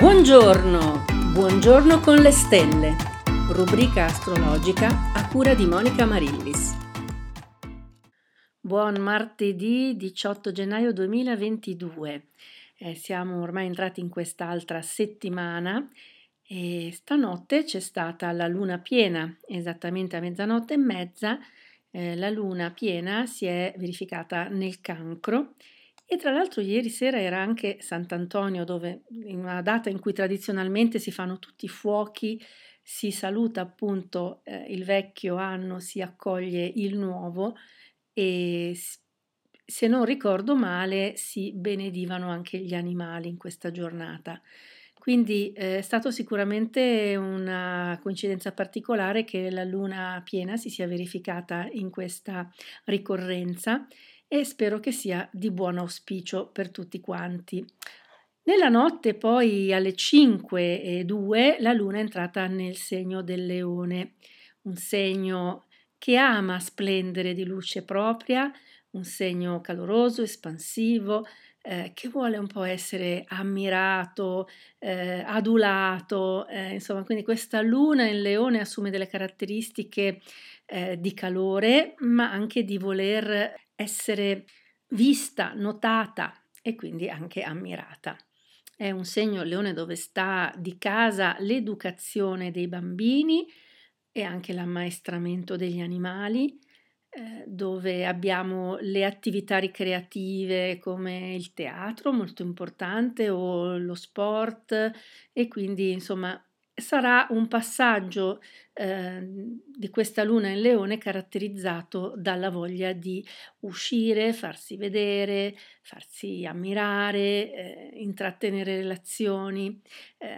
Buongiorno, buongiorno con le stelle, rubrica astrologica a cura di Monica Marillis. Buon martedì 18 gennaio 2022. Eh, siamo ormai entrati in quest'altra settimana e stanotte c'è stata la luna piena, esattamente a mezzanotte e mezza. Eh, la luna piena si è verificata nel cancro e tra l'altro ieri sera era anche Sant'Antonio, dove in una data in cui tradizionalmente si fanno tutti i fuochi, si saluta appunto eh, il vecchio anno, si accoglie il nuovo e se non ricordo male si benedivano anche gli animali in questa giornata. Quindi eh, è stato sicuramente una coincidenza particolare che la luna piena si sia verificata in questa ricorrenza e spero che sia di buon auspicio per tutti quanti. Nella notte poi alle 5 e 2 la luna è entrata nel segno del leone, un segno che ama splendere di luce propria, un segno caloroso, espansivo, eh, che vuole un po' essere ammirato, eh, adulato, eh, insomma, quindi questa luna in leone assume delle caratteristiche eh, di calore, ma anche di voler essere vista, notata e quindi anche ammirata. È un segno leone dove sta di casa l'educazione dei bambini e anche l'ammaestramento degli animali, eh, dove abbiamo le attività ricreative come il teatro, molto importante, o lo sport e quindi insomma sarà un passaggio eh, di questa luna in leone caratterizzato dalla voglia di uscire, farsi vedere, farsi ammirare, eh, intrattenere relazioni, eh,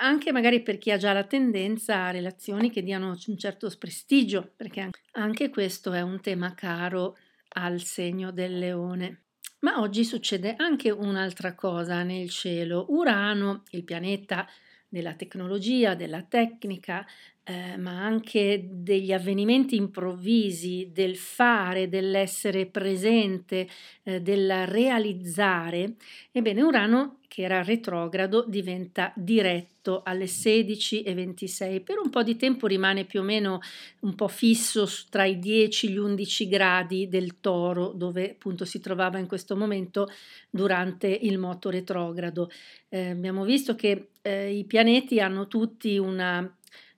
anche magari per chi ha già la tendenza a relazioni che diano un certo prestigio, perché anche questo è un tema caro al segno del leone. Ma oggi succede anche un'altra cosa nel cielo. Urano, il pianeta della tecnologia, della tecnica, eh, ma anche degli avvenimenti improvvisi, del fare, dell'essere presente, eh, del realizzare, ebbene Urano, che era retrogrado, diventa diretto alle 16.26. Per un po' di tempo rimane più o meno un po' fisso tra i 10 e gli 11 gradi del toro, dove appunto si trovava in questo momento durante il moto retrogrado. Eh, abbiamo visto che eh, i pianeti hanno tutti una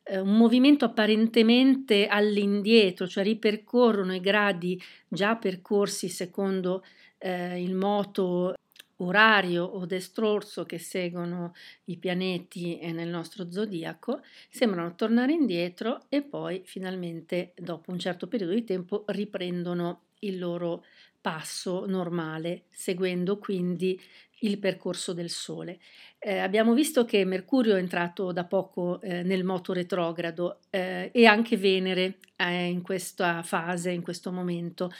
eh, un movimento apparentemente all'indietro, cioè ripercorrono i gradi già percorsi secondo eh, il moto orario o destrorso che seguono i pianeti nel nostro zodiaco, sembrano tornare indietro e poi finalmente dopo un certo periodo di tempo riprendono il loro passo normale, seguendo quindi il percorso del Sole. Eh, abbiamo visto che Mercurio è entrato da poco eh, nel moto retrogrado eh, e anche Venere è in questa fase, in questo momento.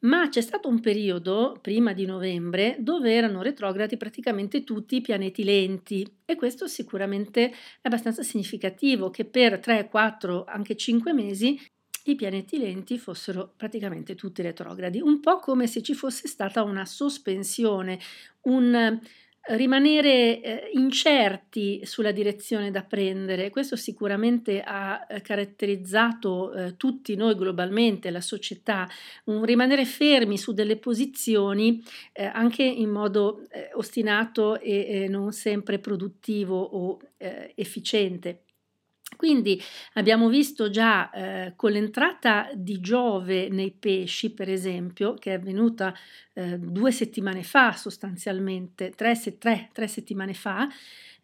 Ma c'è stato un periodo, prima di novembre, dove erano retrogradi praticamente tutti i pianeti lenti e questo sicuramente è abbastanza significativo che per 3, 4, anche 5 mesi i pianeti lenti fossero praticamente tutti retrogradi, un po' come se ci fosse stata una sospensione, un rimanere eh, incerti sulla direzione da prendere. Questo sicuramente ha eh, caratterizzato eh, tutti noi globalmente, la società, un rimanere fermi su delle posizioni eh, anche in modo eh, ostinato e non sempre produttivo o eh, efficiente. Quindi abbiamo visto già eh, con l'entrata di Giove nei pesci, per esempio, che è avvenuta eh, due settimane fa sostanzialmente, tre, tre, tre settimane fa,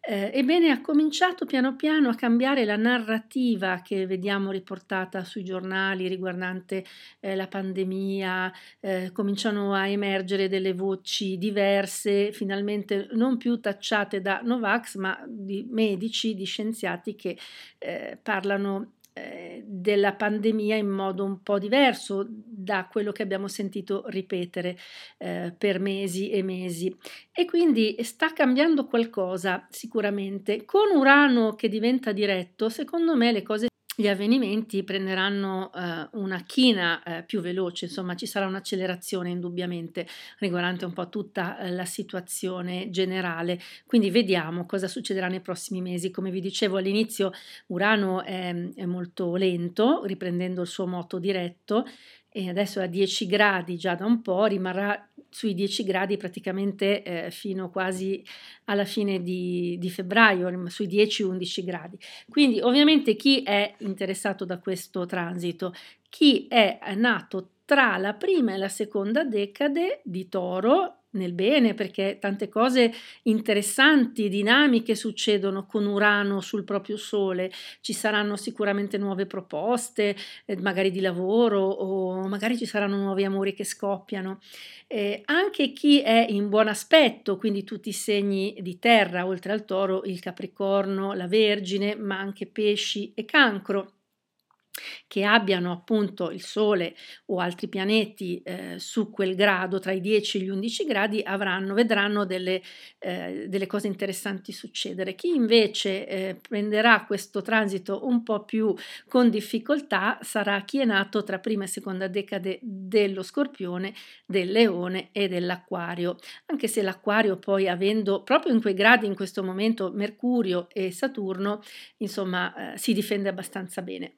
eh, ebbene, ha cominciato piano piano a cambiare la narrativa che vediamo riportata sui giornali riguardante eh, la pandemia, eh, cominciano a emergere delle voci diverse, finalmente non più tacciate da Novax, ma di medici, di scienziati che eh, parlano eh, della pandemia in modo un po' diverso da quello che abbiamo sentito ripetere eh, per mesi e mesi. E quindi sta cambiando qualcosa sicuramente. Con Urano che diventa diretto, secondo me le cose gli avvenimenti prenderanno eh, una china eh, più veloce, insomma ci sarà un'accelerazione indubbiamente riguardante un po' tutta eh, la situazione generale. Quindi vediamo cosa succederà nei prossimi mesi. Come vi dicevo all'inizio, Urano è, è molto lento, riprendendo il suo moto diretto e adesso a 10 gradi già da un po', rimarrà sui 10 gradi praticamente eh, fino quasi alla fine di, di febbraio, sui 10-11 gradi. Quindi ovviamente chi è interessato da questo transito, chi è nato tra la prima e la seconda decade di Toro nel bene perché tante cose interessanti, dinamiche succedono con Urano sul proprio Sole, ci saranno sicuramente nuove proposte, eh, magari di lavoro o magari ci saranno nuovi amori che scoppiano. Eh, anche chi è in buon aspetto, quindi tutti i segni di terra, oltre al toro, il capricorno, la vergine, ma anche pesci e cancro che abbiano appunto il Sole o altri pianeti eh, su quel grado tra i 10 e gli 11 gradi avranno, vedranno delle, eh, delle cose interessanti succedere. Chi invece eh, prenderà questo transito un po' più con difficoltà sarà chi è nato tra prima e seconda decade dello Scorpione, del Leone e dell'Acquario, anche se l'Acquario poi avendo proprio in quei gradi in questo momento Mercurio e Saturno, insomma, eh, si difende abbastanza bene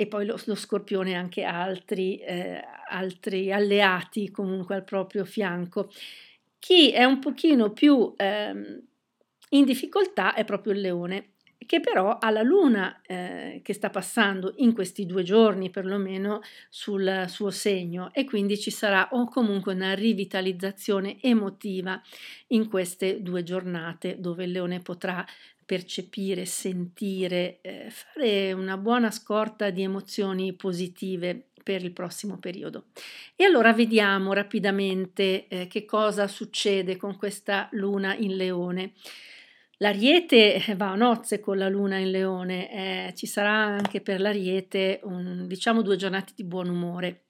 e poi lo, lo scorpione anche altri, eh, altri alleati comunque al proprio fianco. Chi è un pochino più eh, in difficoltà è proprio il leone, che però ha la luna eh, che sta passando in questi due giorni perlomeno sul suo segno e quindi ci sarà o comunque una rivitalizzazione emotiva in queste due giornate dove il leone potrà percepire, sentire, eh, fare una buona scorta di emozioni positive per il prossimo periodo. E allora vediamo rapidamente eh, che cosa succede con questa luna in leone. L'ariete eh, va a nozze con la luna in leone, eh, ci sarà anche per l'ariete un, diciamo due giornate di buon umore.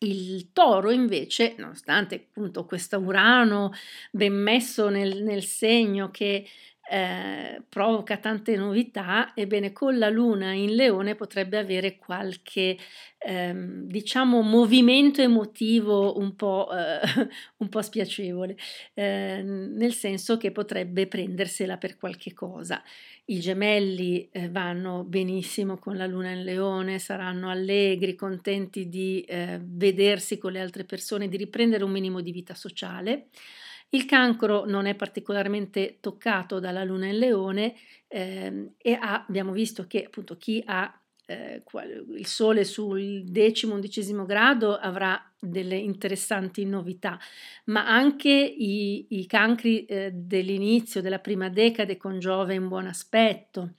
Il toro invece, nonostante appunto questo Urano ben messo nel, nel segno che eh, provoca tante novità, ebbene con la luna in leone potrebbe avere qualche ehm, diciamo movimento emotivo un po', eh, un po spiacevole, eh, nel senso che potrebbe prendersela per qualche cosa. I gemelli eh, vanno benissimo con la luna in leone, saranno allegri, contenti di eh, vedersi con le altre persone, di riprendere un minimo di vita sociale. Il cancro non è particolarmente toccato dalla luna in leone ehm, e ha, abbiamo visto che appunto chi ha eh, il sole sul decimo, undicesimo grado avrà delle interessanti novità, ma anche i, i cancri eh, dell'inizio della prima decade con Giove in buon aspetto.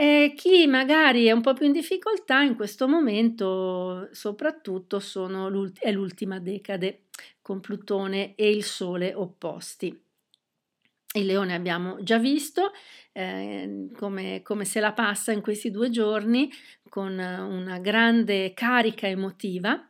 E chi magari è un po' più in difficoltà in questo momento, soprattutto, l'ult- è l'ultima decade con Plutone e il Sole opposti. Il leone abbiamo già visto eh, come, come, se la passa in questi due giorni con una grande carica emotiva.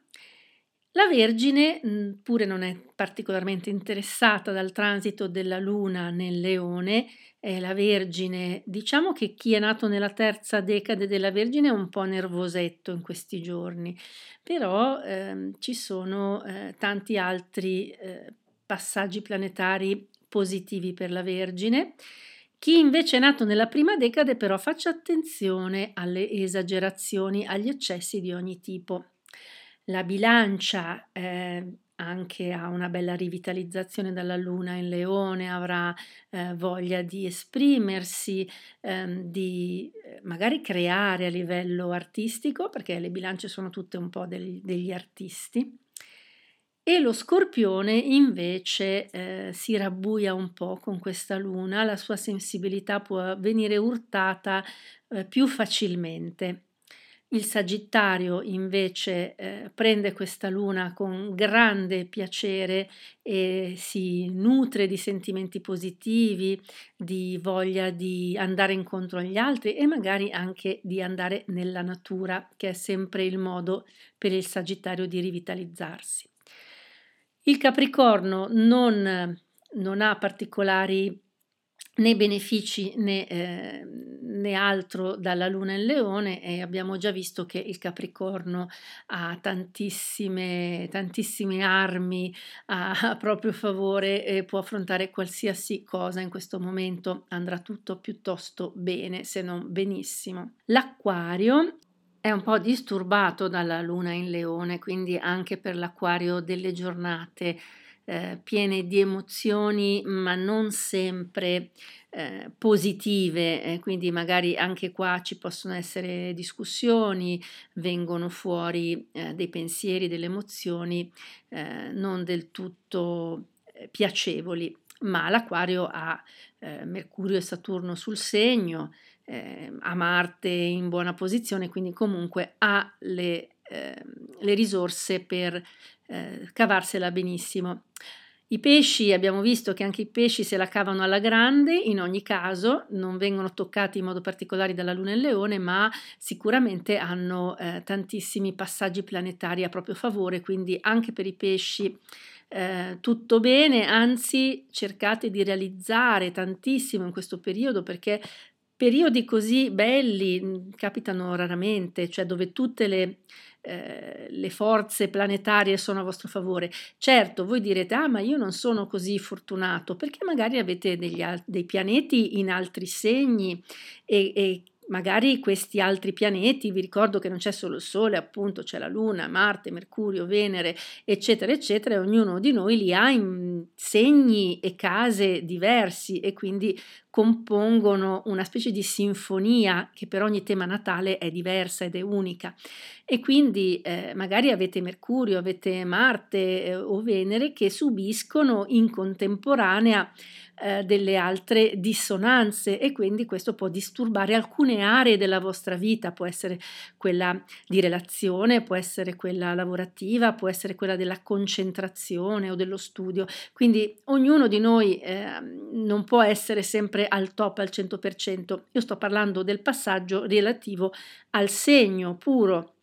La Vergine mh, pure non è particolarmente interessata dal transito della Luna nel leone, è la Vergine, diciamo che chi è nato nella terza decade della Vergine è un po' nervosetto in questi giorni, però ehm, ci sono eh, tanti altri eh, passaggi planetari positivi per la Vergine. Chi invece è nato nella prima decade però faccia attenzione alle esagerazioni, agli eccessi di ogni tipo. La bilancia eh, anche ha una bella rivitalizzazione dalla luna in leone, avrà eh, voglia di esprimersi, ehm, di eh, magari creare a livello artistico, perché le bilance sono tutte un po' degli, degli artisti. E lo scorpione invece eh, si rabbuia un po' con questa luna, la sua sensibilità può venire urtata eh, più facilmente. Il Sagittario invece eh, prende questa luna con grande piacere e si nutre di sentimenti positivi, di voglia di andare incontro agli altri e magari anche di andare nella natura, che è sempre il modo per il Sagittario di rivitalizzarsi. Il Capricorno non, non ha particolari né benefici né, eh, né altro dalla Luna in Leone e abbiamo già visto che il Capricorno ha tantissime, tantissime armi a, proprio favore e può affrontare qualsiasi cosa in questo momento, andrà tutto piuttosto bene, se non benissimo. L'Acquario è un po' disturbato dalla luna in leone, quindi anche per l'acquario delle giornate eh, piene di emozioni, ma non sempre eh, positive, eh, quindi magari anche qua ci possono essere discussioni, vengono fuori eh, dei pensieri, delle emozioni eh, non del tutto piacevoli, ma l'acquario ha Mercurio e Saturno sul segno, a Marte in buona posizione, quindi comunque ha le, eh, le risorse per eh, cavarsela benissimo. I pesci, abbiamo visto che anche i pesci se la cavano alla grande, in ogni caso non vengono toccati in modo particolare dalla Luna e il Leone, ma sicuramente hanno eh, tantissimi passaggi planetari a proprio favore, quindi anche per i pesci eh, tutto bene, anzi cercate di realizzare tantissimo in questo periodo perché periodi così belli mhmm, capitano raramente, cioè dove tutte le, eh, le, forze planetarie sono a vostro favore. Certo, voi direte, ah, ma io non sono così fortunato, perché magari avete degli, dei pianeti in altri segni e, e magari questi altri pianeti, vi ricordo che non c'è solo il Sole, appunto c'è la Luna, Marte, Mercurio, Venere, eccetera, eccetera, e ognuno di noi li ha in segni e case diversi e quindi compongono una specie di sinfonia che per ogni tema natale è diversa ed è unica. E quindi eh, magari avete Mercurio, avete Marte eh, o Venere che subiscono in contemporanea eh, delle altre dissonanze e quindi questo può disturbare alcune aree della vostra vita, può essere quella di relazione, può essere quella lavorativa, può essere quella della concentrazione o dello studio. Quindi ognuno di noi eh, non può essere sempre al top al 100%. Io sto parlando del passaggio relativo al segno puro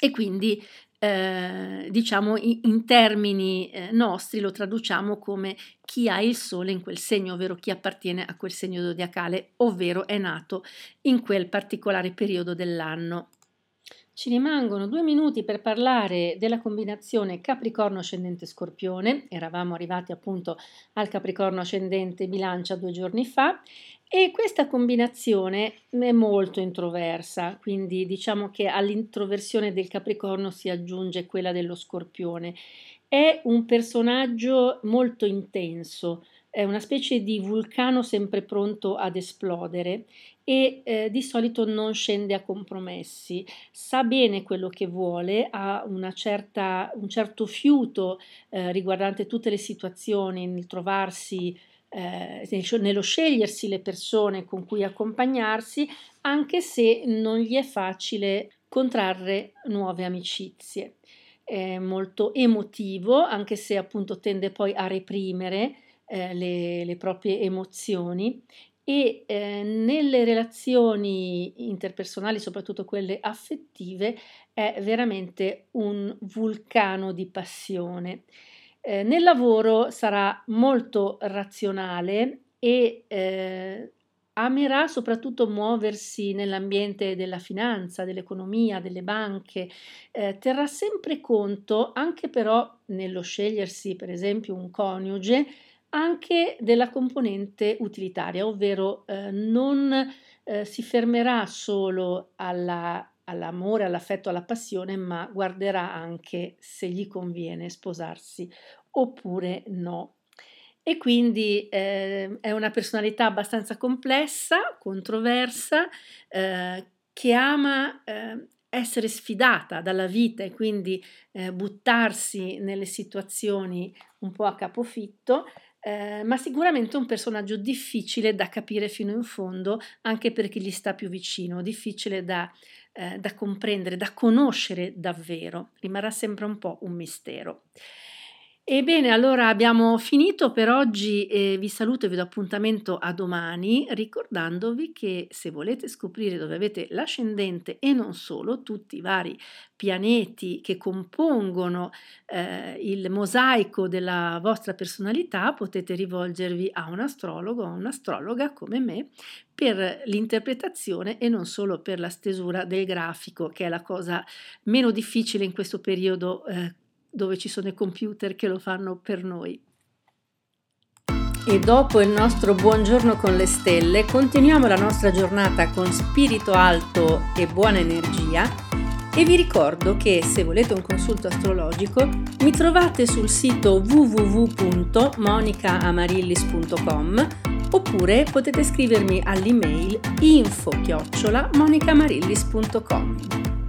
e quindi eh, diciamo in, in termini eh, nostri lo traduciamo come chi ha il sole in quel segno, ovvero chi appartiene a quel segno zodiacale, ovvero è nato in quel particolare periodo dell'anno. Ci rimangono due minuti per parlare della combinazione Capricorno ascendente Scorpione, eravamo arrivati appunto al Capricorno ascendente Bilancia due giorni fa e questa combinazione è molto introversa, quindi diciamo che all'introversione del Capricorno si aggiunge quella dello Scorpione. È un personaggio molto intenso, è una specie di vulcano sempre pronto ad esplodere e eh, di solito non scende a compromessi, sa bene quello che vuole, ha certa, un certo fiuto eh, riguardante tutte le situazioni, nel trovarsi eh, nello scegliersi le persone con cui accompagnarsi, anche se non gli è facile contrarre nuove amicizie. È molto emotivo, anche se appunto tende poi a reprimere eh, le, le, proprie emozioni e eh, nelle relazioni interpersonali, soprattutto quelle affettive, è veramente un vulcano di passione. Eh, nel lavoro sarà molto razionale e eh, amerà soprattutto muoversi nell'ambiente della finanza, dell'economia, delle banche, eh, terrà sempre conto, anche però nello scegliersi per esempio un coniuge, anche della componente utilitaria, ovvero eh, non eh, si fermerà solo alla all'amore, all'affetto, alla passione, ma guarderà anche se gli conviene sposarsi oppure no. E quindi eh, è una personalità abbastanza complessa, controversa, eh, che ama eh, essere sfidata dalla vita e quindi eh, buttarsi nelle situazioni un po' a capofitto, eh, ma sicuramente un personaggio difficile da capire fino in fondo, anche per chi gli sta più vicino, difficile da, eh, da comprendere, da conoscere davvero, rimarrà sempre un po' un mistero. Ebbene, allora abbiamo finito per oggi e vi saluto e vi do appuntamento a domani, ricordandovi che se volete scoprire dove avete l'ascendente e non solo, tutti i vari pianeti che compongono eh, il mosaico della vostra personalità, potete rivolgervi a un astrologo o un'astrologa come me per l'interpretazione e non solo per la stesura del grafico, che è la cosa meno difficile in questo periodo. Eh, dove ci sono i computer che lo fanno per noi. E dopo il nostro buongiorno con le stelle, continuiamo la nostra giornata con spirito alto e buona energia e vi ricordo che se volete un consulto astrologico mi trovate sul sito www.monicaamarillis.com oppure potete scrivermi all'email info-monicamarillis.com.